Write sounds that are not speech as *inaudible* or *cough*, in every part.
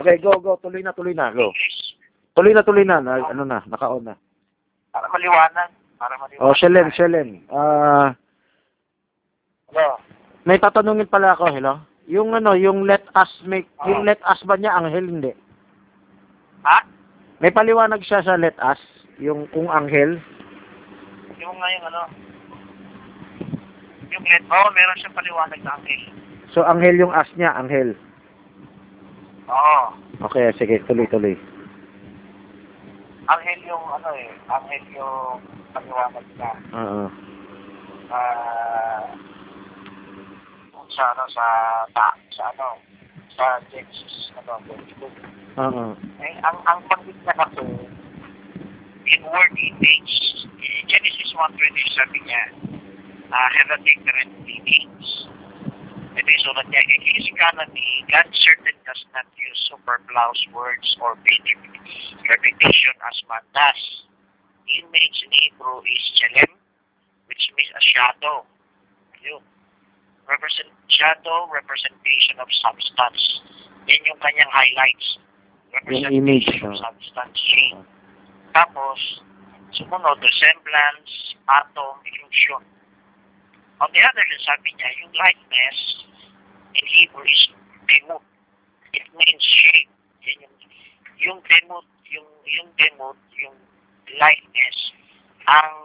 Okay, go, go. Tuloy na, tuloy na. Go. Tuloy na, tuloy na. na ano na, naka-on na. Para maliwanag. Para maliwanag. Oh, Shelen, Shelen. Ah, Ano? may tatanungin pala ako, hello? Yung ano, yung let us make, yung let us ba niya anghel, hindi? Ha? May paliwanag siya sa let us, yung kung anghel. Yung nga yung ano? Yung let, oh, meron siyang paliwanag na anghel. So, anghel yung as niya, anghel. Oo. Okay, sige, tuloy, tuloy. Anghel yung ano eh. Anghel yung paliwanag na. Oo. ah kung sa ano sa ta, sa ano sa Genesis ano 22. Oo. Eh, ang ang panggit na kasi in word image in Genesis 1.20 sabi niya uh, have a different meanings. Ito yung sulat niya. In his economy, God certainly does not use superfluous words or basic repetition as man does. Image in Hebrew is chelem, which means a shadow. Yun. Represent, shadow, representation of substance. Yan yung kanyang highlights. Yung image, Representation of no? substance, shape. Tapos, sumunod, resemblance, atom, illusion. On the other hand, sabi niya, yung likeness in Hebrew is demut. It means shape. Yan yung, yung demut, yung, yung demut, yung likeness, ang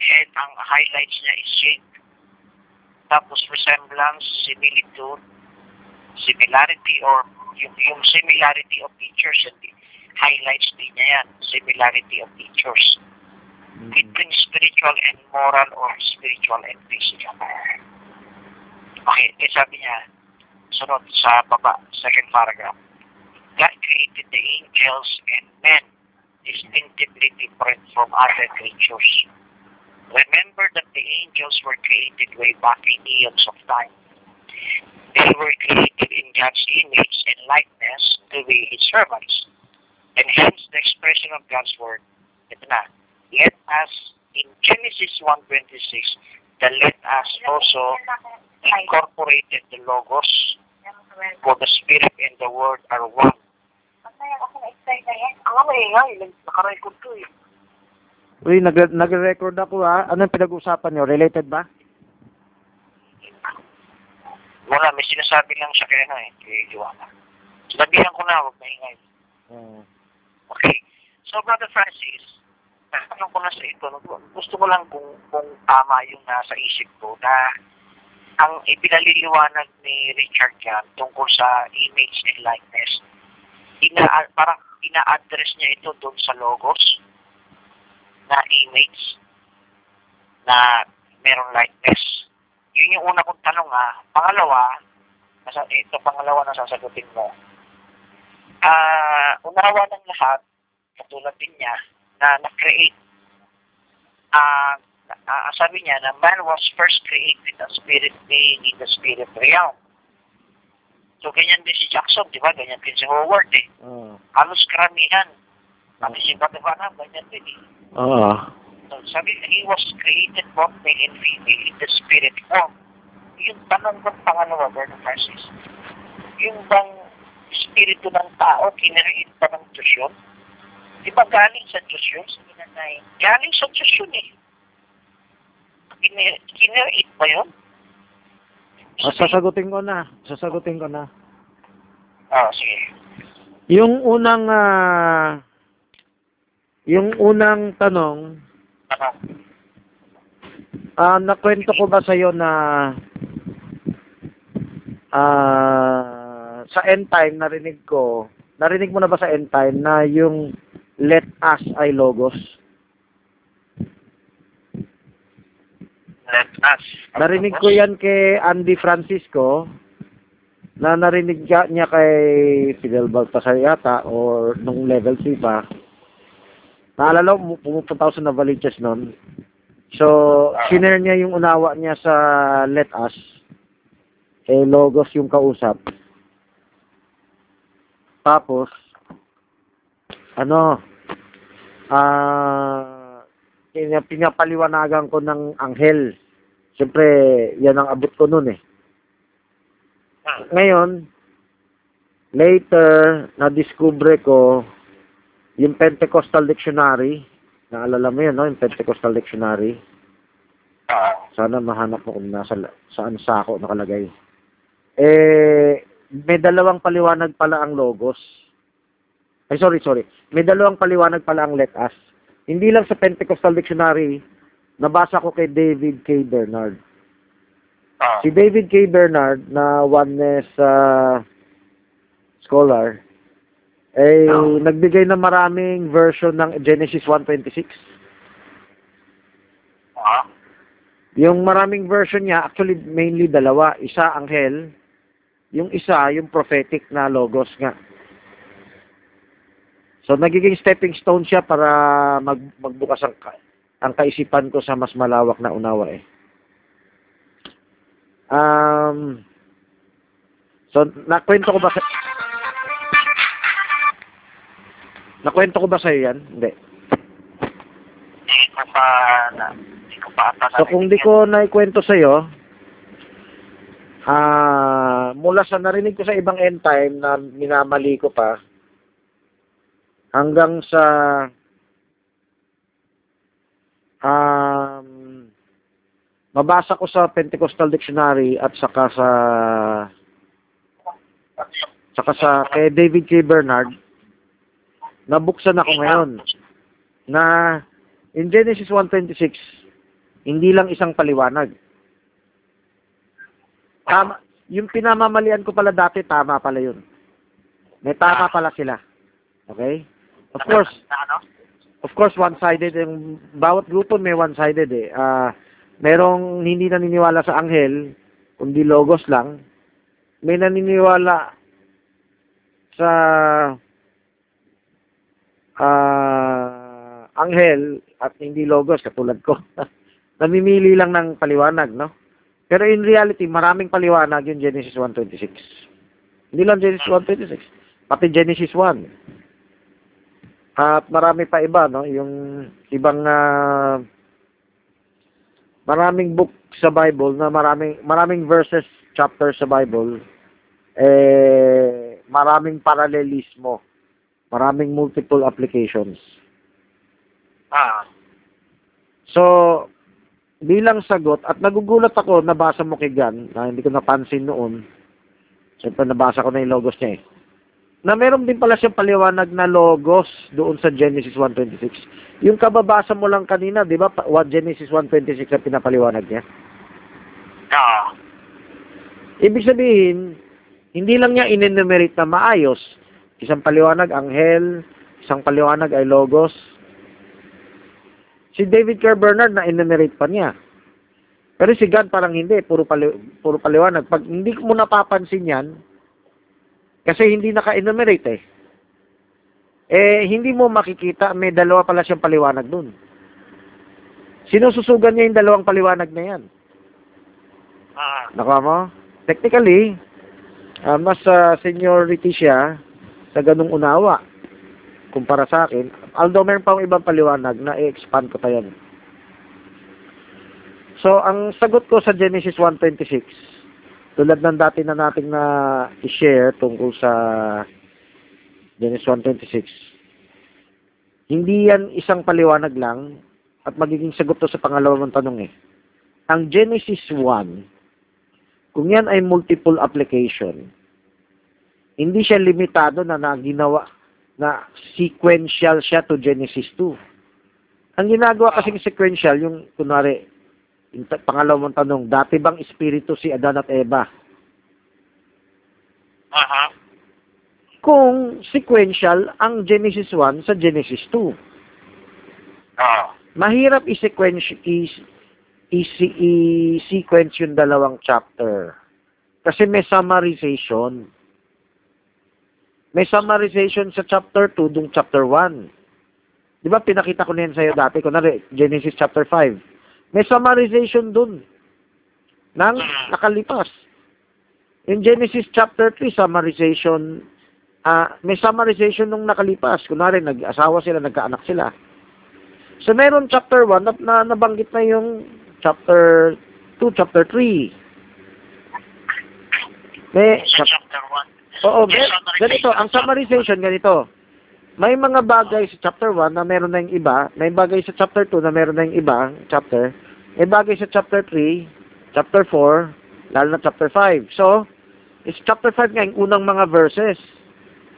head, ang highlights niya is shape. Tapos resemblance, similitude, similarity or yung, yung similarity of features, hindi highlights din niya yan, similarity of features Mm. between spiritual and moral or spiritual and physical. Okay, eh sabi niya, sunod sa baba, second paragraph. God created the angels and men distinctively different from other creatures. Remember that the angels were created way back in eons of time. They were created in God's image and likeness to be His servants. And hence the expression of God's word, ito na, let us, in Genesis 1.26, the let us also incorporated the Logos, for the Spirit and the Word are one. Uy, nag nag-record ako ha. Anong pinag-usapan niyo? Related ba? Wala, may sinasabi lang siya kay ano eh, kay Joanna. Sinabihan ko na, huwag maingay. Oo. Okay. So, Brother Francis, tanong ko na sa ito, gusto ko lang kung, kung tama yung nasa isip ko na ang ipinaliliwanag ni Richard yan tungkol sa image and likeness, ina, parang ina-address niya ito doon sa logos na image na merong likeness. Yun yung una kong tanong ha. Pangalawa, nasa, ito pangalawa na sasagutin mo. Ah, unawa ng lahat, katulad din niya, na na-create, ah, ah, sabi niya na man was first created as spirit being in the spirit realm. So, ganyan din si Jackson, di ba? Ganyan din si Howard eh. Oo. Halos karamihan. Pati si Batibanam, ganyan din eh. Oo. So, sabi niya, he was created both male and female in the spirit form. Yung tanong ng pangalawa, Brother Francis, yung bang espiritu ng tao, kinariit pa ng Diyos yun? Di ba galing sa Diyos yun? Galing sa Diyos yun eh. Kinariit ba yun? Ah, sasagutin ko na. Sasagutin ko na. Ah, sige. Yung unang ah, yung unang tanong, Ano? ah nakwento ko ba sa iyo na ah sa end time narinig ko, narinig mo na ba sa end time na yung let us ay logos? Let us. Narinig ko yan kay Andy Francisco na narinig niya, kay Fidel Baltasar yata or nung level 3 pa. Naalala mo, pumupunta ako sa Navaliches noon. So, sinare niya yung unawa niya sa Let Us. Eh, Logos yung kausap. Tapos, ano, ah, pina- pinapaliwanagan ko ng anghel. Siyempre, yan ang abot ko nun eh. Ah, Ngayon, later, na-discover ko yung Pentecostal Dictionary. Naalala mo yun, no? Yung Pentecostal Dictionary. Ah. Sana mahanap mo kung nasa, saan sa ako nakalagay. Eh, may dalawang paliwanag pala ang logos. Ay, sorry, sorry. May dalawang paliwanag pala ang let us. Hindi lang sa Pentecostal Dictionary, nabasa ko kay David K. Bernard. Ah. Si David K. Bernard na oneness uh, scholar, eh, Oh. nagbigay ng maraming version ng Genesis 1.26. Ah. Yung maraming version niya, actually mainly dalawa. Isa anghel, yung isa yung prophetic na logos nga. So nagiging stepping stone siya para mag, magbukas ang, ang kaisipan ko sa mas malawak na unawa eh. Um, so nakwento ko ba sa Nakwento ko ba sa yan? Hindi. Hindi ko pa na, hindi ko pa ata So kung di ko naikwento sa iyo, ah mula sa narinig ko sa ibang end time na minamali ko pa hanggang sa um mabasa ko sa Pentecostal Dictionary at saka sa saka sa kay David K. Bernard nabuksan ako ngayon na in Genesis 1.26 hindi lang isang paliwanag. Tama, yung pinamamalian ko pala dati, tama pala yun. May tama pala sila. Okay? Of course? Of course, one-sided. Yung bawat grupo may one-sided eh. Ah, merong hindi naniniwala sa anghel, kundi logos lang. May naniniwala sa ah anghel at hindi logos, katulad ko. *laughs* Namimili lang ng paliwanag, no? Pero in reality, maraming paliwanag yung Genesis 1.26. Hindi lang Genesis 1.26, pati Genesis 1. At marami pa iba, no? Yung ibang ah, maraming book sa Bible na maraming maraming verses, chapters sa Bible eh maraming paralelismo, maraming multiple applications. Ah. So, bilang sagot, at nagugulat ako, nabasa mo kay Gan, na hindi ko napansin noon. Siyempre, nabasa ko na yung logos niya eh. Na meron din pala siyang paliwanag na logos doon sa Genesis 1.26. Yung kababasa mo lang kanina, di ba, Genesis 1.26 ang pinapaliwanag niya? Ah. Ibig sabihin, hindi lang niya in-enumerate na maayos. Isang paliwanag, anghel. Isang paliwanag ay logos. Si David Kerr Bernard na enumerate pa niya. Pero si God parang hindi, puro, pali, puro paliwanag. Pag hindi mo napapansin yan, kasi hindi naka-enumerate eh. Eh, hindi mo makikita, may dalawa pala siyang paliwanag dun. Sinususugan niya yung dalawang paliwanag na yan. Ah. Nakuha mo? Technically, ah, mas ah, seniority siya sa ganung unawa kumpara sa akin. Although meron pa akong ibang paliwanag na i-expand ko pa yan. So, ang sagot ko sa Genesis 1.26, tulad ng dati na nating na i-share tungkol sa Genesis 1.26, hindi yan isang paliwanag lang at magiging sagot to sa pangalawang tanong eh. Ang Genesis 1, kung yan ay multiple application, hindi siya limitado na na ginawa na sequential siya to Genesis 2. Ang ginagawa kasing sequential, yung kunwari, pangalawang tanong, dati bang espiritu si Adan at Eva? Aha. Kung sequential ang Genesis 1 sa Genesis 2. Ah. Mahirap i-sequence, i- i- i-sequence yung dalawang chapter. Kasi may summarization. May summarization sa chapter 2 dung chapter 1. Di ba pinakita ko na yan sa'yo dati? Kunwari, Genesis chapter 5. May summarization dun ng nakalipas. In Genesis chapter 3, summarization, ah may summarization nung nakalipas. Kunwari, nag-asawa sila, nagkaanak sila. So, meron chapter 1 na, na nabanggit na yung chapter 2, chapter 3. May, Sa chap- chapter 1. Oo, summarization, ganito, ang summarization ganito. May mga bagay sa chapter 1 na meron na yung iba, may bagay sa chapter 2 na meron na yung iba, chapter, may bagay sa chapter 3, chapter 4, lalo na chapter 5. So, is chapter 5 nga yung unang mga verses.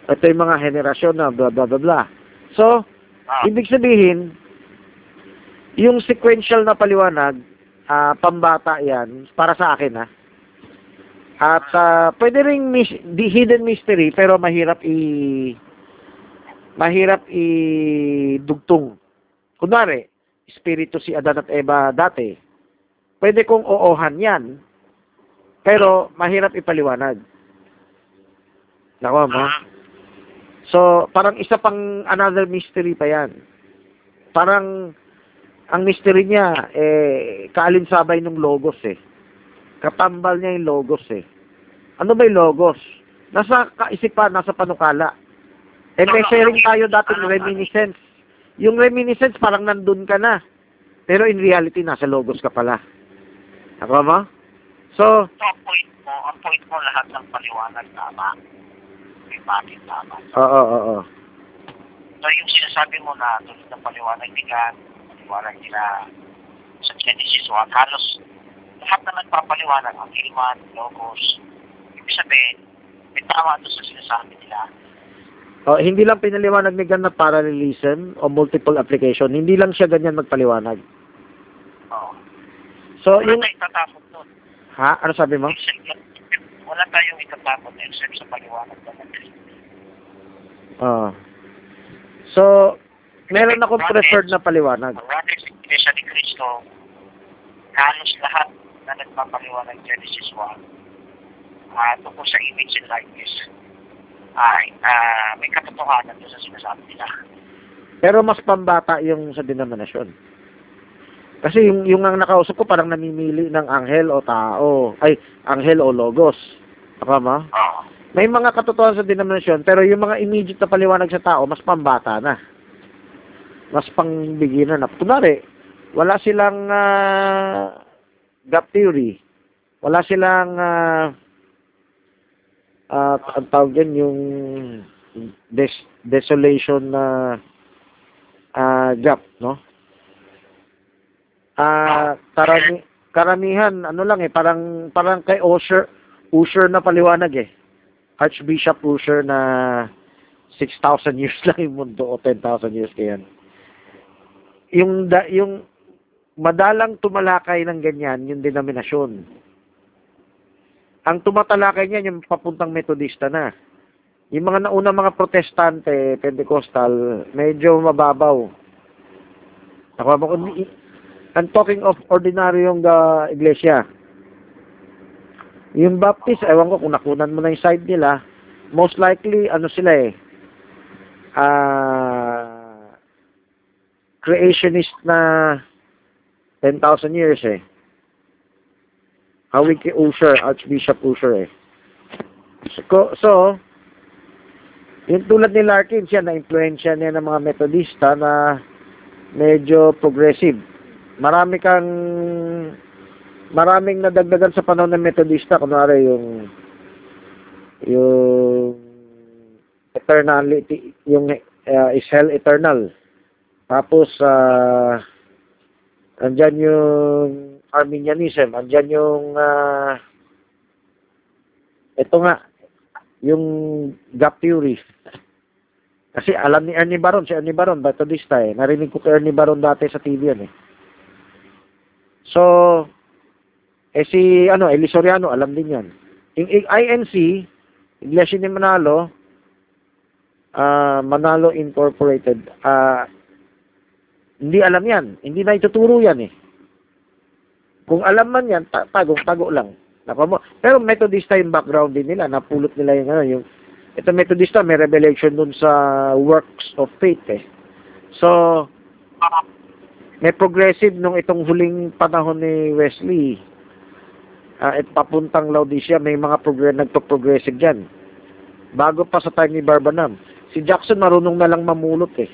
Ito yung mga henerasyon na blah blah blah blah. So, Ah, ibig sabihin, yung sequential na paliwanag, ah, pambata yan, para sa akin ha. At ah, pwede ring mis- di hidden mystery pero mahirap i mahirap i dugtong. Kunwari, espiritu si Adan at Eva dati. Pwede kong oohan yan. Pero mahirap ipaliwanag. Nako mo? ah, So, parang isa pang another mystery pa yan. Parang, ang mystery niya, eh, kaalinsabay ng logos eh. Katambal niya yung logos eh. Ano ba yung logos? Nasa kaisipan, nasa panukala. Eh, may sharing tayo dating reminiscence. Yung reminiscence, parang nandun ka na. Pero in reality, nasa logos ka pala. Ako mo? So, ito ang point mo, ang point mo lahat ng paliwanag tama. May bakit tama. oo, oo, oo. So yung sinasabi mo na tulad ng paliwanag ni God, paliwanag nila sa Genesis 1, halos lahat na nagpapaliwanag, ang Ilman, Logos, ibig sabihin, may tama doon sa sinasabi nila. Oh, hindi lang pinaliwanag ni Gan na parallelism o multiple application. Hindi lang siya ganyan magpaliwanag. Oo. So, Wala yung... tayong itatapon doon. Ha? Ano sabi mo? Wala tayong itatapon except sa paliwanag ng Kristo. Oh. So, meron akong preferred na paliwanag. Is Iglesia ni Cristo, halos lahat na nagpapaliwanag Genesis 1, ah tungkol sa image and likeness, ay ah may katotohanan doon sa sinasabi nila. Pero mas pambata yung sa denominasyon. Kasi yung, yung ang nakausap ko parang namimili ng anghel o tao. Ay, anghel o logos. Tama? Oo. May mga katotohanan sa denominasyon, pero yung mga immediate na paliwanag sa tao, mas pambata na. Mas pang beginner na. Kunwari, wala silang ah, gap theory. Wala silang ah, ah, ang tawag dyan, yung des- desolation na ah, gap, no? Ah, karami, karamihan, ano lang eh, parang, parang kay Usher, Usher na paliwanag eh. Archbishop Usher na 6,000 *laughs* years lang yung mundo o 10,000 years kayan. Yung, da, yung madalang tumalakay ng ganyan, yung denominasyon. Ang tumatalakay niyan, yung papuntang metodista na. Yung mga nauna mga protestante, Pentecostal, medyo mababaw. Ako I'm talking of ordinaryong uh, iglesia. Yung Baptist, ewan ko kung nakunan mo na yung side nila, most likely, ano sila eh, ah, creationist na 10,000 years eh. Hawig kay Usher, Archbishop Usher eh. So, so yung tulad ni Larkin, siya na-influensya niya ng mga metodista na medyo progressive. Marami kang maraming nadagdagan sa panahon ng metodista, kunwari yung yung eternality, yung uh, is hell eternal. Tapos, uh, andyan yung Arminianism, andyan yung, uh, ito nga, yung gap theory. Kasi alam ni Ernie Baron, si Ernie Baron, Methodista eh. Narinig ko kay Ernie Baron dati sa TV yan eh. So, eh si, ano, Eli Soriano, alam din yan. Yung INC, Iglesia ni Manalo, ah Manalo Incorporated, ah hindi alam yan. Hindi na ituturo yan eh. Kung alam man yan, ta- tagong-tago lang. Nako mo. Pero Methodista yung background din nila. Napulot nila yung ano, yung ito Methodista may revelation dun sa works of faith eh. So, may progressive nung itong huling panahon ni Wesley. Ah, at papuntang Laodicea, may mga progr nagpo-progressive diyan. Bago pa sa time ni Barbanam. Si Jackson marunong na lang mamulot eh.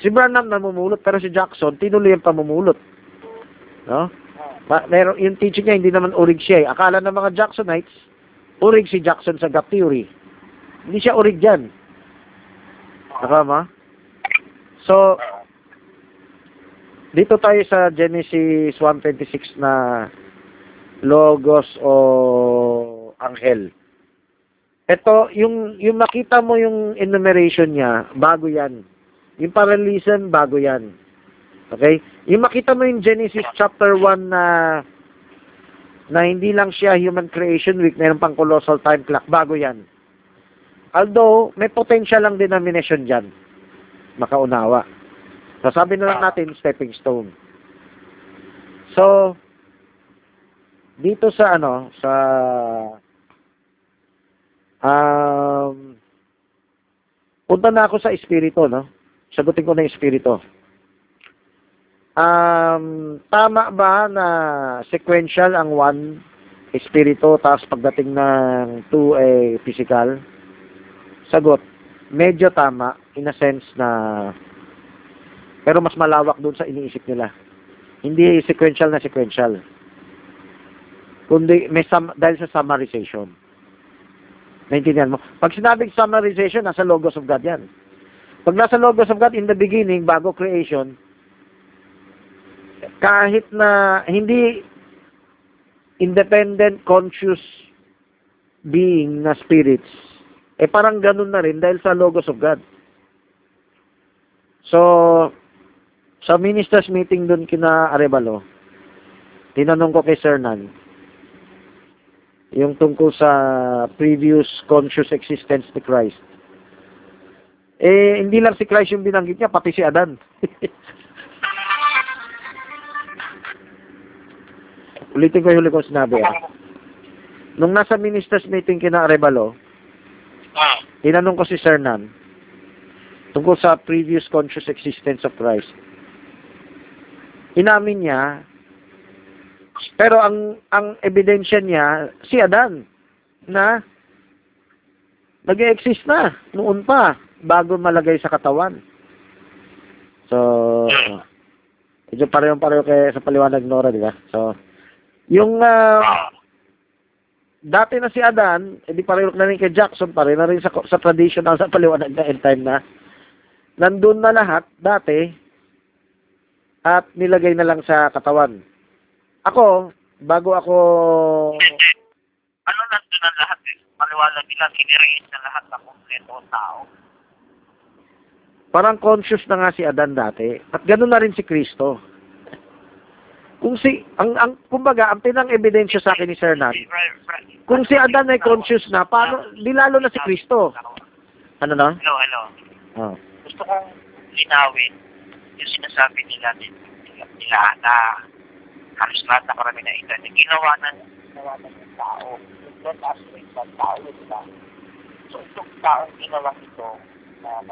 Si Branham namumulot pero si Jackson tinuloy ang pamumulot. No? Ma- meron yung teaching niya hindi naman urig siya eh. Akala ng mga Jacksonites urig si Jackson sa gap theory. Hindi siya urig dyan. Nakama? So, dito tayo sa Genesis 1.26 na logos o anghel. Ito, yung, yung makita mo yung enumeration niya, bago yan. Yung parallelism, bago yan. Okay? Yung makita mo yung Genesis chapter 1 na na hindi lang siya human creation week, meron pang colossal time clock, bago yan. Although, may potential lang denomination dyan. Makaunawa. Sasabi na lang natin, stepping stone. So, dito sa ano, sa um, punta na ako sa espiritu, no? Sagutin ko na yung espiritu. Um, tama ba na sequential ang one espiritu tapos pagdating ng two ay physical? Sagot, medyo tama in a sense na pero mas malawak doon sa iniisip nila. Hindi sequential na sequential. Kundi may sum, dahil sa summarization. Naintindihan mo? Pag sinabing summarization, nasa Logos of God yan. Pag nasa Logos of God, in the beginning, bago creation, kahit na hindi independent, conscious being na spirits, eh parang ganun na rin dahil sa Logos of God. So, sa ministers meeting doon kina Arevalo, tinanong ko kay Sir Nan, yung tungkol sa previous conscious existence ni Christ. Eh, hindi lang si Christ yung binanggit niya, pati si Adan. *laughs* Ulitin ko yung huli kong sinabi. Ah. Nung nasa ministers meeting kina Arevalo, Ah. tinanong ko si Sir Nan tungkol sa previous conscious existence of Christ. Inamin niya, pero ang ang ebidensya niya, si Adan, na nag-exist na noon pa, bago malagay sa katawan. So, medyo parehong-pareho kay sa paliwanag Nora, di ba? So, yung Ah. dati na si Adan, edi pareho na rin kay Jackson, pareho na rin sa, sa traditional sa paliwanag na end time na, nandun na lahat, dati, at nilagay na lang sa katawan. Ako, bago ako. Ano nandun ang lahat eh? Paliwanag nila, kiniriin na lahat ng kompleto tao. Parang conscious na nga si Adan dati, at ganoon na rin si Kristo. Kung si, ang, ang, kumbaga, ang pinang ebidensya sa akin ni Sir Nan, kung si Adan ay conscious na, paano, di lalo na si Kristo. Ano na? Hello, hello. Oh. Gusto kong linawin yung sinasabi nila din nila na halos lahat na karami na ito na ginawa ng ginawa ng tao. Don't aspect ng tao, di ba? So, itong taong ginawa ito na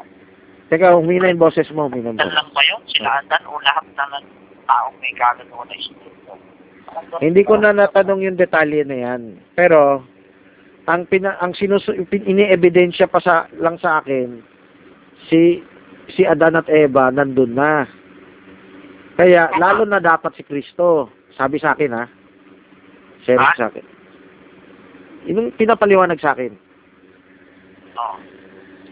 Teka, humina yung boses mo, humina yung boses. lang ba yun? Sila Andan o lahat na ng taong may kagagawa na espiritu? Hindi ko na natanong yung detalye na yan. Pero, ang pina, ang sinus pin- iniebidensya pa sa lang sa akin si si Adan at Eva nandun na. Kaya lalo na dapat si Kristo. Sabi sa akin ha. Ha? sa akin. Yung pinapaliwanag sa akin. Oo.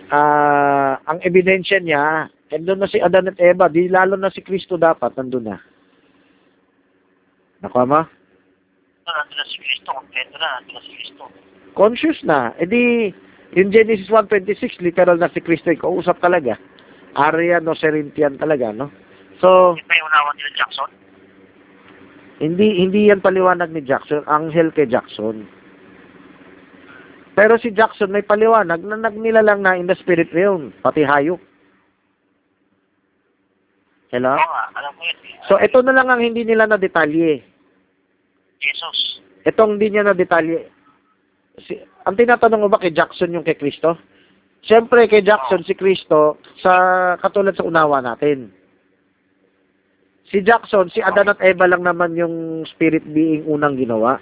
Ah, ang ebidensya niya, nandun na si Adan at Eva, di lalo na si Kristo dapat nandun na. Nakuha mo? So, nandun na si Kristo, kompleto na, nandun na si Kristo. conscious na. E di, yung Genesis 1.26, literal na si Kristo yung kausap talaga. Arian o Serintian talaga, no? So, Hindi pa yung unawan nila Jackson? hindi hindi yan paliwanag ni Jackson, anghel kay Jackson. Pero si Jackson may paliwanag na nagnilalang na in the spirit realm, pati hayop. Hello? So, ito na lang ang hindi nila na detalye. Jesus. Itong hindi niya na detalye. Si, ang tinatanong mo ba kay Jackson yung kay Kristo? Siyempre, kay Jackson, si Kristo, sa katulad sa unawa natin. Si Jackson, si Adan at Eva lang naman yung spirit being unang ginawa.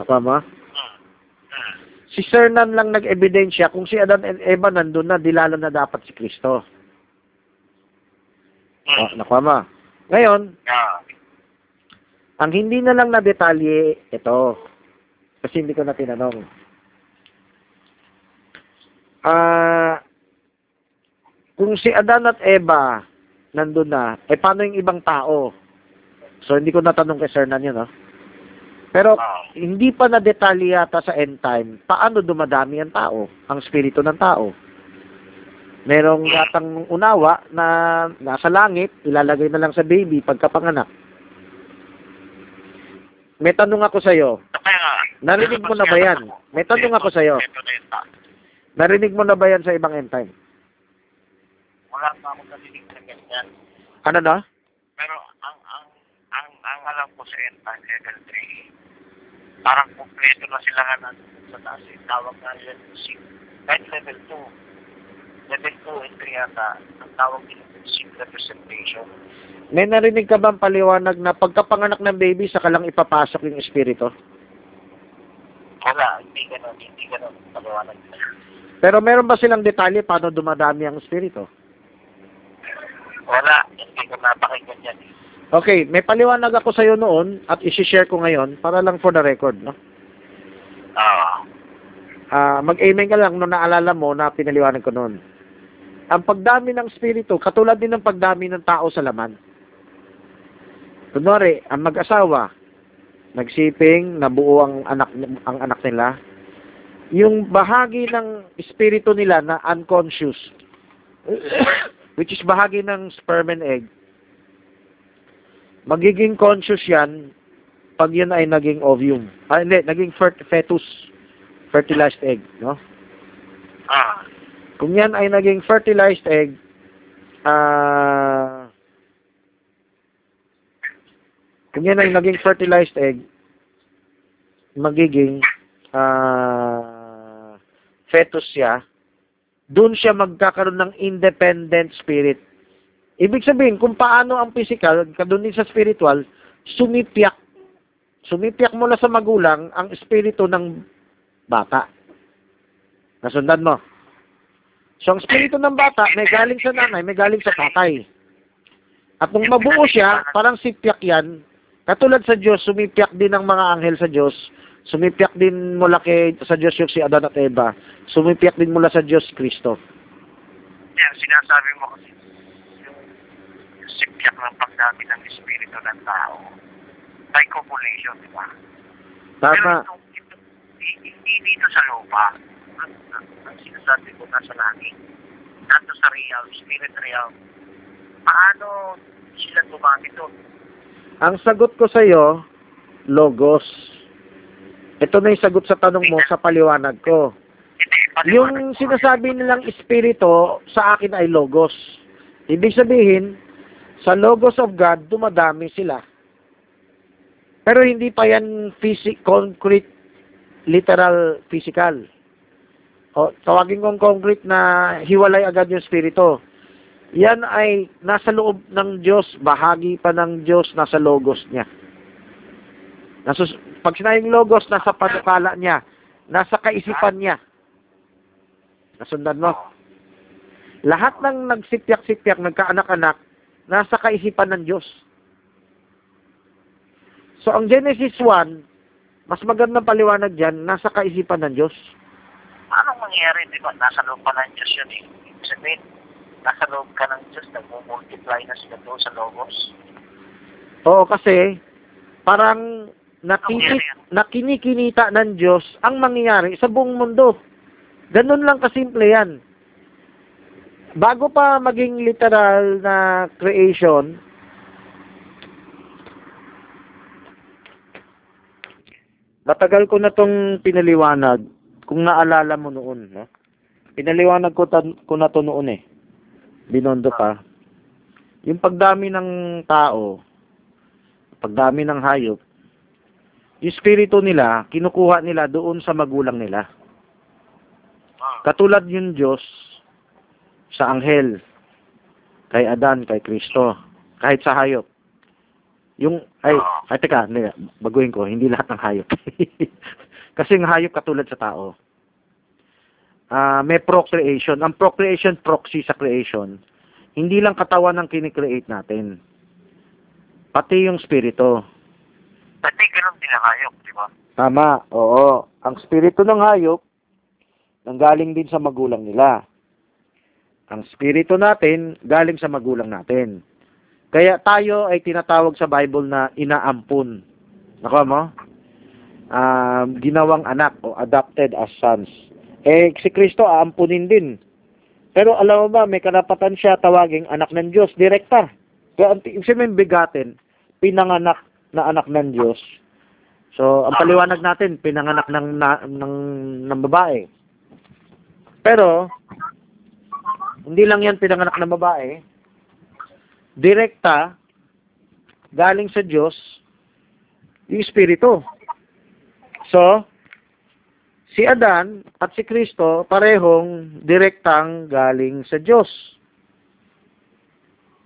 Hmm. Si Sir Nan lang nag-ebidensya kung si Adan at Eva nandun na, dilalo na dapat si Kristo. Hmm. Oh, nakuha mo? Ngayon, ang hindi na lang na detalye, ito. Kasi hindi ko na tinanong. Ah, kung si Adan at Eva nandun na, eh paano yung ibang tao? So hindi ko natanong kay Sir Nan yun, no? Pero Ah. hindi pa na detalye yata sa end time, paano dumadami ang tao, ang spirito ng tao. Merong yatang unawa na nasa langit, ilalagay na lang sa baby pagkapanganak. May tanong ako sa'yo. Narinig mo na ba yan? May tanong ako sa'yo. Narinig mo na ba yan sa ibang end time? Wala pa akong narinig na ganyan. Ano na? Pero ang ang ang ang alam ko sa Entan level 3, parang kumpleto na sila nga na sa taas. eh. Tawag na nila SIG. Kahit level 2. Level 2 and 3 yata, ang tawag nila SIG representation. May narinig ka bang paliwanag na pagkapanganak ng baby, saka lang ipapasok yung espiritu? Wala, hindi ganun, hindi ganun. Paliwanag nila. Pero meron ba silang detalye paano dumadami ang espiritu? Wala, hindi ko napakinggan yan. Okay, may paliwanag ako sa'yo noon at isi-share ko ngayon para lang for the record, no? Ah, Ah, mag-amen ka lang nung naalala mo na pinaliwanag ko noon. Ang pagdami ng espiritu, katulad din ng pagdami ng tao sa laman. Kunwari, ang mag-asawa, nagsiping, nabuo ang anak, ang anak nila, yung bahagi ng espiritu nila na unconscious, *coughs* which is bahagi ng sperm and egg, magiging conscious yan pag yun ay naging ovum. Ah, hindi, naging fer- fetus, fertilized egg, no? ah, Kung yan ay naging fertilized egg, ah, kung yan ay naging fertilized egg, magiging ah, fetus siya, doon siya magkakaroon ng independent spirit. Ibig sabihin, kung paano ang physical, din sa spiritual, sumipiyak. Sumipiyak mula sa magulang ang espiritu ng bata. Nasundan mo? So, ang espiritu ng bata, may galing sa nanay, may galing sa tatay. At nung mabuo siya, parang sipyak yan, katulad sa Diyos, sumipiyak din ang mga anghel sa Diyos, sumipiyak din mula kay, sa Diyos yung si Adan at Eva, sumipiyak din mula sa Diyos Kristo. yan, sinasabi mo kasi sipyak ng pagdami ng espiritu ng tao. By copulation, di ba? Pero Tama. ito, ito, hi- hindi dito sa lupa. Ang, ang, ang sinasabi ko nasa langit. Nandito sa real, spirit real. Paano sila gumamit doon? Ang sagot ko sa iyo, logos. Ito na yung sagot sa tanong mo sa paliwanag ko. Yung sinasabi nilang espiritu sa akin ay logos. Ibig sabihin, sa logos of God, dumadami sila. Pero hindi pa yan physic, concrete, literal, physical. O, tawagin kong concrete na hiwalay agad yung espiritu. Yan ay nasa loob ng Diyos, bahagi pa ng Diyos, nasa logos niya. Nasus pag sinayang logos, nasa panukala niya, nasa kaisipan niya. Nasundan mo? Lahat ng nagsipyak-sipyak, nagkaanak-anak, nasa kaisipan ng Diyos. So, ang Genesis 1, mas magandang paliwanag dyan, nasa kaisipan ng Diyos. Anong mangyayari, di ba? Nasa loob pa ng Diyos yun eh. Ibig sabihin, nasa loob ka ng Diyos, nag-multiply na sila doon sa logos. Oo, kasi, parang yan. nakinikinita ng Diyos ang mangyayari sa buong mundo. Ganun lang kasimple yan. Bago pa maging literal na creation, matagal ko na tong pinaliwanag kung naalala mo noon. No? Pinaliwanag ko, ta- ko na to noon eh. Binondo pa. Yung pagdami ng tao, pagdami ng hayop, yung spirito nila, kinukuha nila doon sa magulang nila. Ah. Katulad yung Diyos sa anghel, kay Adan, kay Kristo, kahit sa hayop. Yung, ay, ay teka, baguhin ko, hindi lahat ng hayop. *laughs* Kasi yung hayop katulad sa tao. Ah, may procreation. Ang procreation proxy sa creation. Hindi lang katawan ang kinikreate natin. Pati yung spirito. Pati ganun din ang hayop, di ba? Tama, oo. Ang spirito ng hayop, nanggaling din sa magulang nila. Ang spirito natin, galing sa magulang natin. Kaya tayo ay tinatawag sa Bible na inaampun. Nako mo? Um, ginawang anak o adopted as sons. Eh, si Kristo aampunin din. Pero alam mo ba, may karapatan siya tawaging anak ng Diyos, direkta. Kaya ibig sabihin bigatin, pinanganak na anak ng Diyos. So, ang paliwanag natin, pinanganak ng, na, ng, ng babae. Pero, hindi lang yan pinanganak ng babae. Direkta, galing sa Diyos, yung Espiritu. So, si Adan at si Kristo, parehong direktang galing sa Diyos.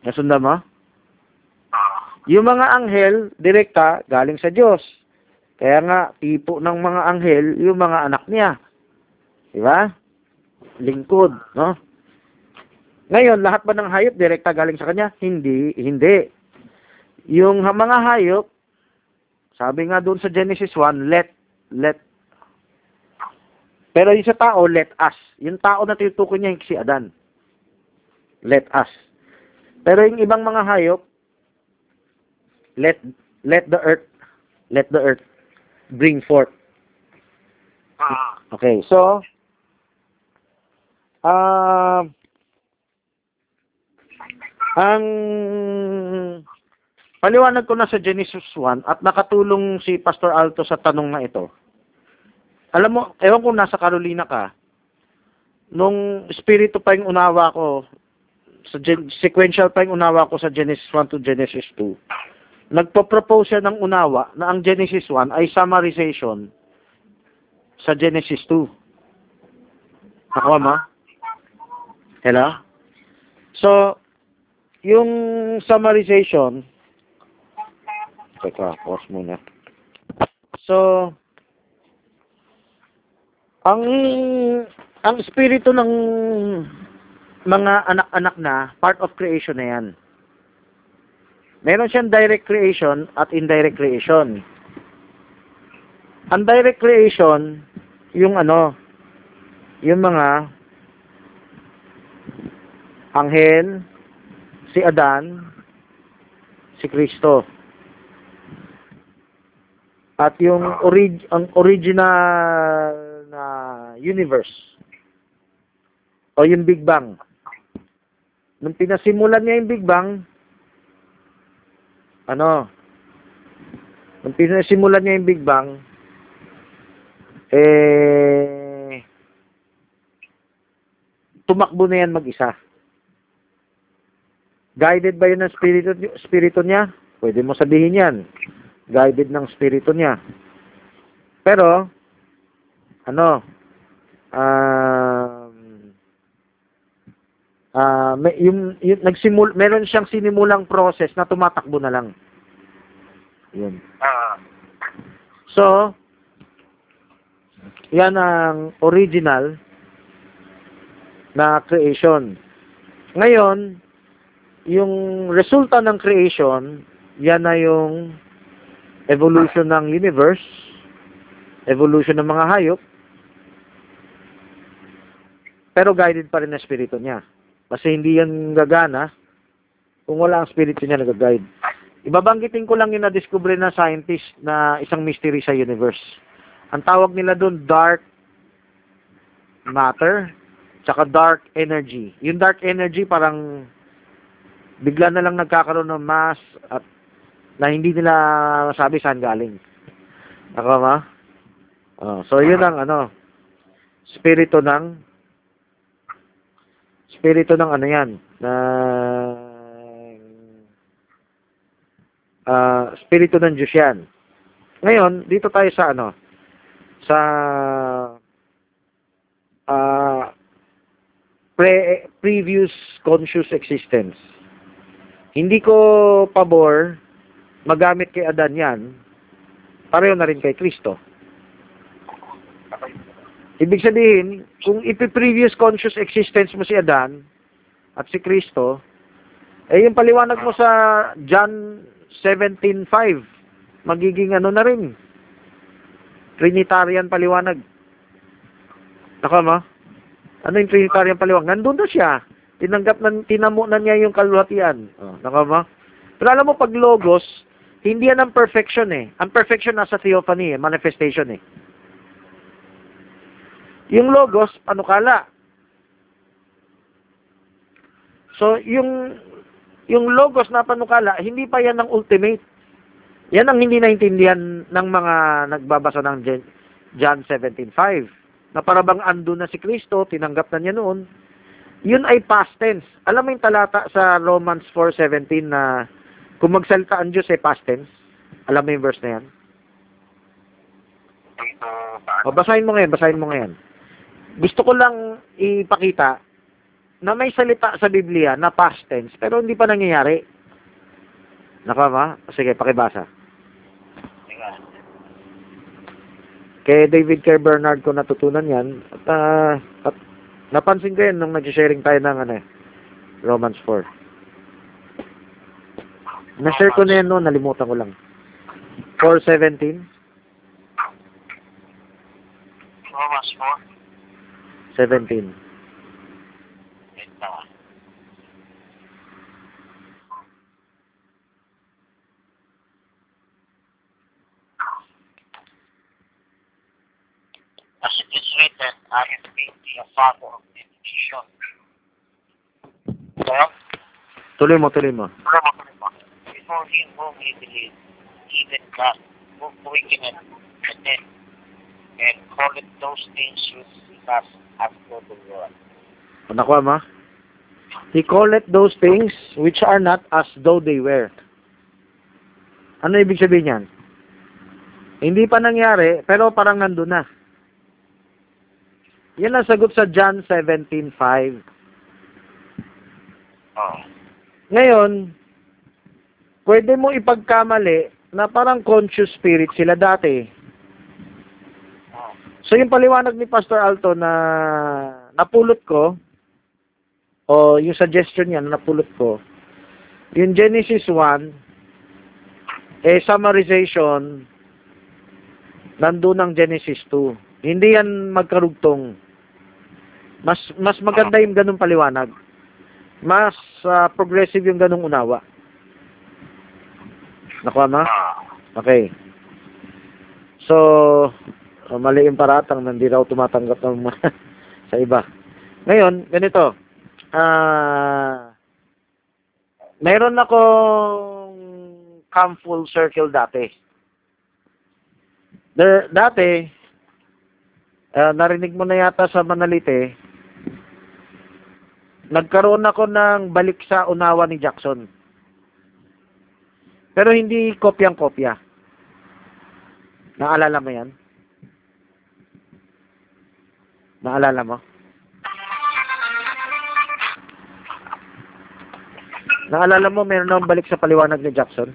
Nasundan mo? Yung mga anghel, direkta, galing sa Diyos. Kaya nga, tipo ng mga anghel, yung mga anak niya. Di ba? Lingkod, no? Ngayon, lahat ba ng hayop direkta galing sa kanya? Hindi, hindi. Yung mga hayop, sabi nga doon sa Genesis 1, let, let. Pero yung sa tao, let us. Yung tao na tinutukoy niya, yung si Adan. Let us. Pero yung ibang mga hayop, let let the earth let the earth bring forth ah, okay so ah ang paliwanag ko na sa Genesis 1 at nakatulong si Pastor Alto sa tanong na ito alam mo ewan kung nasa Carolina ka nung spirito pa yung unawa ko sa gen- sequential pa yung unawa ko sa Genesis 1 to Genesis 2 nagpo-propose siya ng unawa na ang Genesis 1 ay summarization sa Genesis 2. Nakuha mo? Hello? So, yung summarization, teka, pause muna. So, ang ang espiritu ng mga anak-anak na, part of creation na yan. Meron siyang direct creation at indirect creation. Ang direct creation, yung ano, yung mga anghel, si Adan, si Kristo. At yung orig ang original na universe o yung Big Bang. Nung pinasimulan niya yung Big Bang, ano, nung pinasimulan niya yung Big Bang, eh, tumakbo na yan mag-isa. Guided ba yun ng spirito, spirito niya? Pwede mo sabihin yan. Guided ng spirito niya. Pero, ano, um, ah may, yung, yung nagsimul meron siyang sinimulang process na tumatakbo na lang. Yun. So, yan ang original na creation. Ngayon, yung resulta ng creation, yan na yung evolution ng universe, evolution ng mga hayop, pero guided pa rin ang spirito niya. Kasi hindi yan gagana kung wala ang spirito niya nag-guide. Ibabanggitin ko lang yung na-discover na scientist na isang mystery sa universe. Ang tawag nila doon dark matter tsaka dark energy. Yung dark energy parang bigla na lang nagkakaroon ng mass at na hindi nila masabi saan galing. Ako ma? Oh, so yun ang ano spirito ng spirito ng ano yan na ah spirito ng Diyos yan. Ngayon, dito tayo sa ano sa ah pre previous conscious existence. Hindi ko pabor magamit kay Adan yan. Pareho na rin kay Kristo. Ibig sabihin, kung ipi-previous conscious existence mo si Adan at si Kristo, eh yung paliwanag mo sa John 17.5, magiging ano na rin. Trinitarian paliwanag. Naka mo? Ano yung Trinitarian paliwanag? Nandun na siya. Tinanggap na, tinamo na niya yung kalwatian. Oh, naka mo? Pero alam mo, pag logos, hindi yan ang perfection eh. Ang perfection nasa theophany eh, manifestation eh. Yung logos, panukala. So, yung yung logos na panukala, hindi pa yan ang ultimate. Yan ang hindi naintindihan ng mga nagbabasa ng John 17.5. Na para bang ando na si Kristo, tinanggap na niya noon. Yun ay past tense. Alam mo yung talata sa Romans 4.17 na kung magsalita ang Diyos ay past tense? Alam mo yung verse na yan? O, basahin mo ngayon, basahin mo ngayon. Gusto ko lang ipakita na may salita sa Biblia na past tense, pero hindi pa nangyayari. Nakama? Sige, pakibasa. Kay David K. Bernard ko natutunan yan. At, ah, at napansin ko yan nung nag-sharing tayo ng ano, eh, Romans 4. Na-share ko na yan noon, nalimutan ko lang. 4.17, Romans 4. 17. Wait lang ah. As written, I have made thee a father of nations. Well, Tuloy mo, tuloy mo. before him whom he believed, even God, who quickeneth the dead, and calleth those things which he has after the world. Nakuha mo? He calleth those things which are not as though they were. Ano ibig sabihin yan? Hindi pa nangyari, pero parang nandun na. Yan ang sagot sa John 17.5. Oh. Ngayon, pwede mo ipagkamali na parang conscious spirit sila dati. Oh. So yung paliwanag ni Pastor Alto na napulot ko, o yung suggestion niya na napulot ko, yung Genesis 1, eh summarization, nandun ang Genesis 2. Hindi yan magkarugtong. Mas mas maganda yung ganung paliwanag. Mas ah, progressive yung ganung unawa. Nakuha mo? Ah. Okay. So, uh, mali yung paratang hindi raw tumatanggap ng mga *laughs* sa iba. Ngayon, ganito. Ah, mayroon akong cam full circle dati. There, dati, ah, narinig mo na yata sa Manalite, nagkaroon ako ng balik sa unawa ni Jackson. Pero hindi kopyang-kopya. Naalala mo yan? Naalala mo? Naalala mo, meron akong balik sa paliwanag ni Jackson?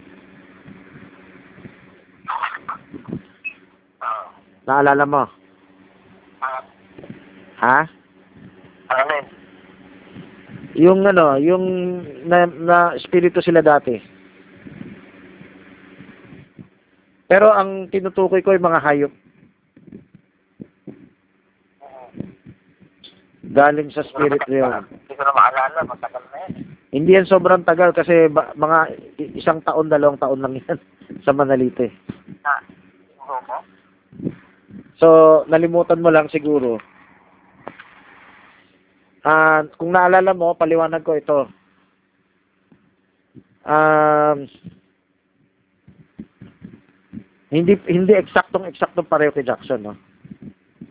Naalala mo? Ah. Ha? Ano yun? Yung ano, yung na, na espiritu sila dati. Pero ang tinutukoy ko yung mga hayop. Galing sa spirit realm. Hindi ko na maalala. Matagal na yan. Hindi yan sobrang tagal kasi ba, mga isang taon, dalawang taon lang yan *laughs* sa Manalite. Na, siguro mo? So, nalimutan mo lang siguro. Ah, kung naalala mo, paliwanag ko ito. Um, hindi hindi eksaktong eksaktong pareho kay Jackson, no?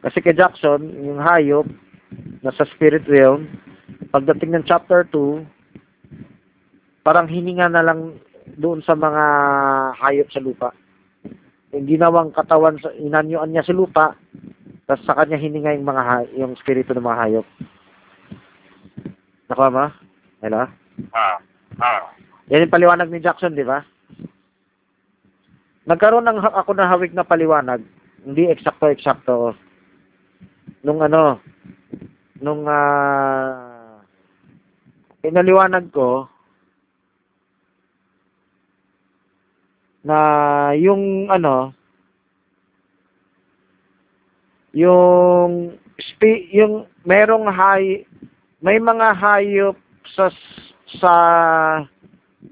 Kasi kay Jackson, yung hayop nasa spirit realm, pagdating ng chapter 2, parang hininga na lang doon sa mga hayop sa lupa. Yung ginawang katawan, inanyuan niya sa lupa, tapos sa kanya hininga yung mga yung spirito ng mga hayop. Nakuha mo? Hello? Ah. Ah. Yan yung paliwanag ni Jackson, di ba? Nagkaroon ng ako ng hawig na paliwanag, hindi eksakto-eksakto. Nung ano, nung ah inaliwanag ko na yung ano, yung spi, yung merong hay, may mga hayop sa sa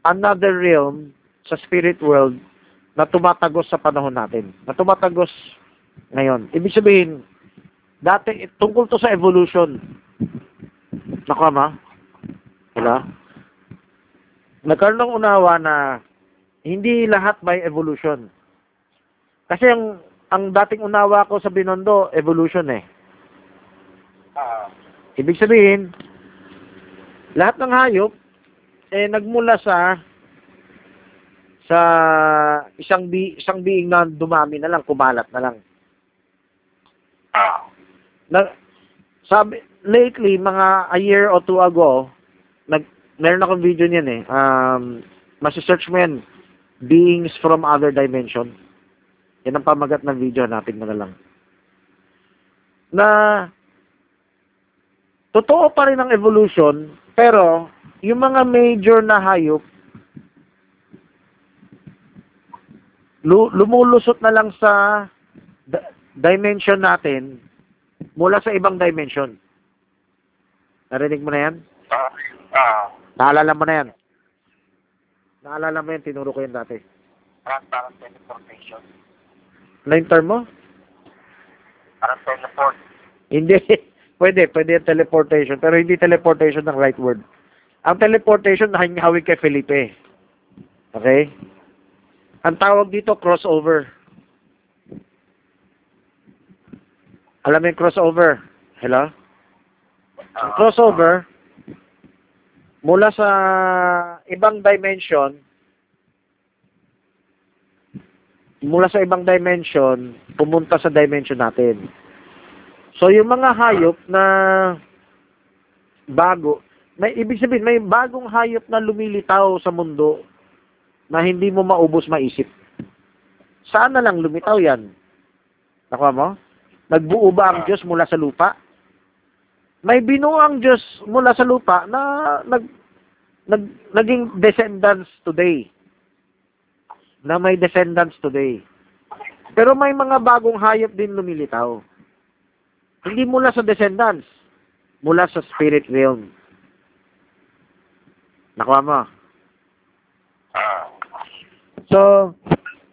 another realm, sa spirit world, na tumatagos sa panahon natin. Na tumatagos ngayon. Ibig sabihin, dati, tungkol to sa evolution. Nakama? Wala? Nagkaroon ng unawa na hindi lahat by evolution. Kasi ang ang dating unawa ko sa Binondo, evolution eh. Ibig sabihin, lahat ng hayop eh nagmula sa sa isang bi isang being na dumami na lang, kumalat na lang. ah, Na, sabi lately mga a year or two ago, nag meron akong video niyan eh. Um masi-search mo yan beings from other dimension. Yan ang pamagat ng video, hanapin mo na lang. Na totoo pa rin ang evolution, pero yung mga major na hayop lu- lumulusot na lang sa di- dimension natin mula sa ibang dimension. Narinig mo na yan? ah, ah, Naalala mo na yan? Naalala mo yan, tinuro ko yan dati. parang, parang teleportation. Ano yung term mo? Parang teleport. Hindi. *laughs* Pwede, pwede yung teleportation. Pero hindi teleportation ng right word. Ang teleportation, hawig kay Felipe. Okay? Ang tawag dito, crossover. Alam mo yung crossover? Hello? Ang crossover, mula sa ibang dimension, mula sa ibang dimension, pumunta sa dimension natin. So, yung mga hayop na bago, may ibig sabihin, may bagong hayop na lumilitaw sa mundo na hindi mo maubos maisip. Saan na lang lumitaw yan? Nakuha mo? Nagbuo ba ang Diyos mula sa lupa? May binuo ang Diyos mula sa lupa na nag, nag, naging descendants today. Na may descendants today. Pero may mga bagong hayop din lumilitaw. Hindi mula sa descendants. Mula sa spirit realm. Nakuha mo? So,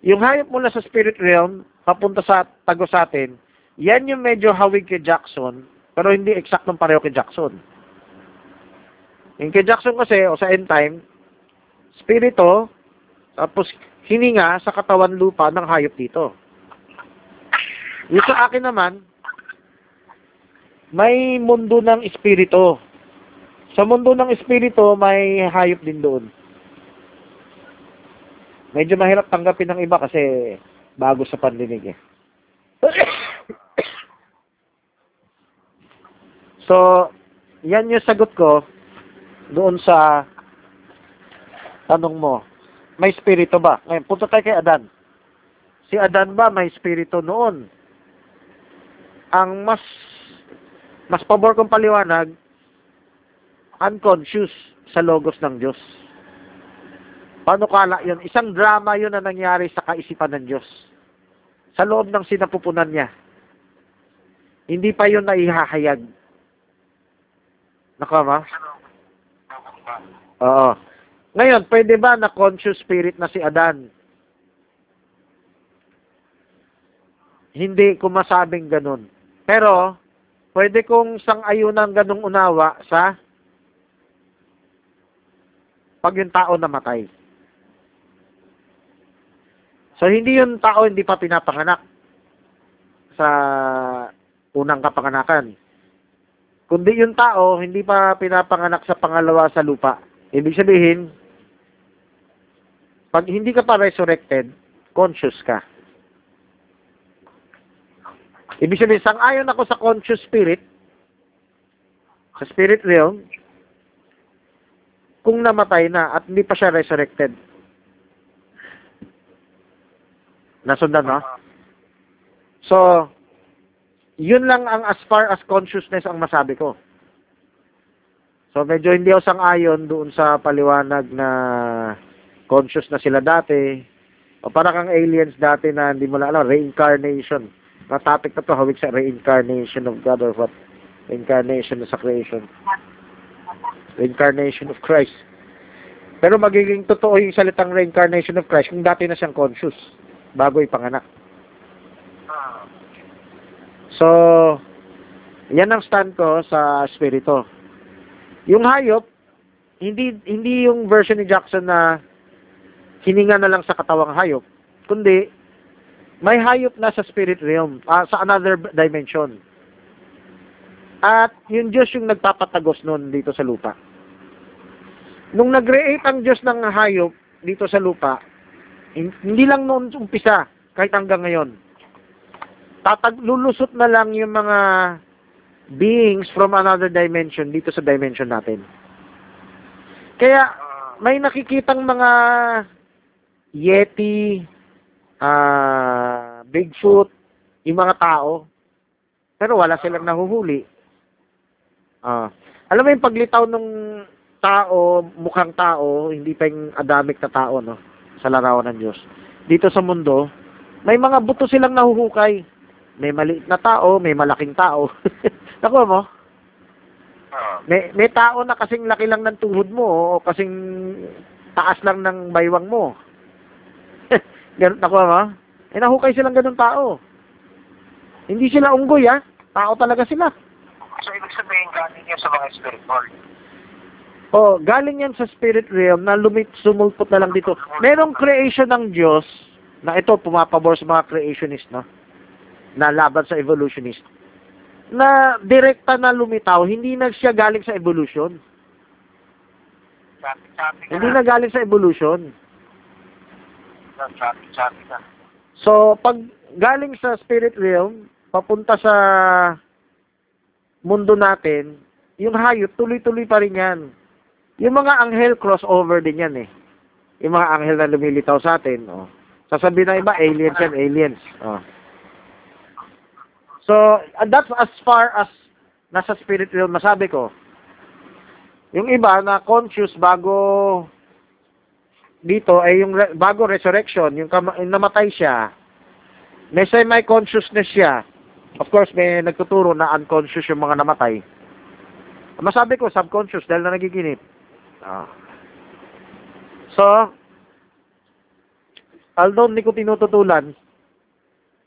yung hayop mula sa spirit realm, papunta sa tago sa atin, yan yung medyo hawig kay Jackson, pero hindi eksaktong pareho kay Jackson. Yung kay Jackson kasi, o sa end time, spirito, tapos hininga sa katawan lupa ng hayop dito. Yung sa akin naman, may mundo ng espiritu. Sa mundo ng espiritu, may hayop din doon. Medyo mahirap tanggapin ng iba kasi bago sa pandinig eh. *coughs* so, yan yung sagot ko doon sa tanong mo. May spirito ba? Ngayon, punta tayo kay Adan. Si Adan ba may spirito noon? Ang mas mas pabor kong paliwanag, unconscious sa logos ng Diyos. Paano kala yun? Isang drama yun na nangyari sa kaisipan ng Diyos. Sa loob ng sinapupunan niya. Hindi pa yun naihahayag. Nakama? Oo. Ngayon, pwede ba na conscious spirit na si Adan? Hindi ko masabing ganun. Pero, pwede kong sang-ayunan ganung unawa sa pag yung tao namatay. So, hindi yung tao hindi pa pinapanganak sa unang kapanganakan. Kundi yung tao hindi pa pinapanganak sa pangalawa sa lupa. Ibig sabihin, pag hindi ka pa resurrected, conscious ka. Ibig sabihin, sang-ayon ako sa conscious spirit, sa spirit realm, kung namatay na at hindi pa siya resurrected. Nasundan, no? So, yun lang ang as far as consciousness ang masabi ko. So, medyo hindi ako sang-ayon doon sa paliwanag na conscious na sila dati, O para kang aliens dati na hindi mo na alam, reincarnation. Na topic na to, hawig sa reincarnation of God or what? Reincarnation sa creation. Reincarnation of Christ. Pero magiging totoo yung salitang reincarnation of Christ kung dati na siyang conscious bago ipanganak. So, yan ang stand ko sa spirito. Yung hayop, hindi hindi yung version ni Jackson na hininga na lang sa katawang hayop, kundi may hayop na sa spirit realm, ah, sa another dimension. At yung Diyos yung nagpapatagos noon dito sa lupa. Nung nag-create ang Diyos ng hayop dito sa lupa, hin- hindi lang noon umpisa, kahit hanggang ngayon. Tatag lulusot na lang yung mga beings from another dimension dito sa dimension natin. Kaya may nakikitang mga Yeti, ah, Bigfoot, yung mga tao, pero wala silang nahuhuli. Ah, alam mo yung paglitaw ng tao, mukhang tao, hindi pa yung adamic na tao, no? Sa larawan ng Diyos. Dito sa mundo, may mga buto silang nahuhukay. May maliit na tao, may malaking tao. *laughs* Nakuha mo? Ah. May, may tao na kasing laki lang ng tuhod mo o kasing taas lang ng baywang mo. *laughs* Ganun, nakuha mo? Eh, nahukay silang ganun tao. Hindi sila unggoy, ha? Tao talaga sila. So, ibig sabihin, galing yan sa mga spirit world. Oh, galing yan sa spirit realm na lumit, sumulpot na lang dito. Merong creation ng Diyos na ito pumapabor sa mga creationist, no? Na laban sa evolutionist. Na direkta na lumitaw, hindi na siya galing sa evolution. Sabi, sabi. Hindi na galing sa evolution. So, pag galing sa spirit realm, papunta sa mundo natin, yung hayop, tuloy-tuloy pa rin yan. Yung mga anghel, crossover din yan eh. Yung mga anghel na lumilitaw sa atin, oh. Sasabihin na iba, aliens yan, aliens. Oh. So, that's as far as nasa spirit realm masabi ko. Yung iba na conscious bago dito ay yung bago resurrection, yung, kama- yung namatay siya, may semi-consciousness siya. Of course, may nagtuturo na unconscious yung mga namatay. Masabi ko, subconscious dahil na nagiginip. Ah. So, although hindi ko tinututulan,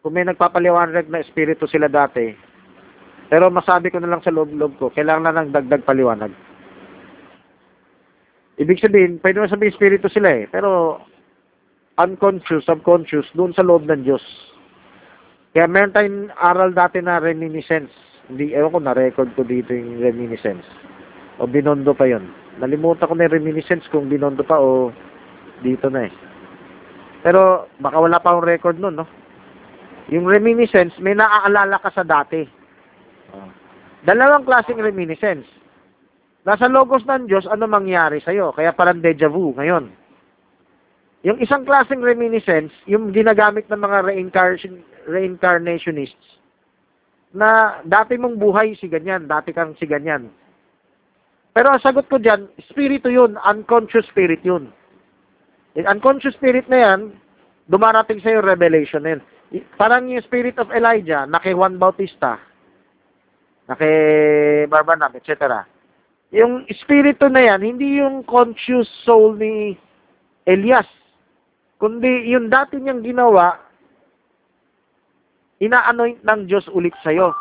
kung may nagpapaliwanag na espiritu sila dati, pero masabi ko na lang sa loob-loob ko, kailangan na ng dagdag paliwanag. Ibig sabihin, pwede mo sabihin espiritu sila eh, pero unconscious, subconscious, doon sa loob ng Diyos. Kaya meron tayong aral dati na reminiscence. Hindi, ewan ko, na-record ko dito yung reminiscence. O binondo pa yon. Nalimutan ko na yung reminiscence kung binondo pa o dito na eh. Pero baka wala pa akong record nun, no? Yung reminiscence, may naaalala ka sa dati. Oh. Dalawang klaseng reminiscence. Nasa logos ng Diyos, ano mangyari sa'yo? Kaya parang deja vu ngayon. Yung isang klaseng reminiscence, yung ginagamit ng mga reincarnation, reincarnationists, na dati mong buhay si ganyan, dati kang si ganyan. Pero ang sagot ko dyan, spirito yun, unconscious spirit yun. Yung unconscious spirit na yan, dumarating sa'yo revelation na yun. Parang yung spirit of Elijah, na kay Juan Bautista, na kay Barbanab, etc. Yung espiritu na yan, hindi yung conscious soul ni Elias, kundi yung dati niyang ginawa, ina-anoint ng Diyos ulit sa'yo.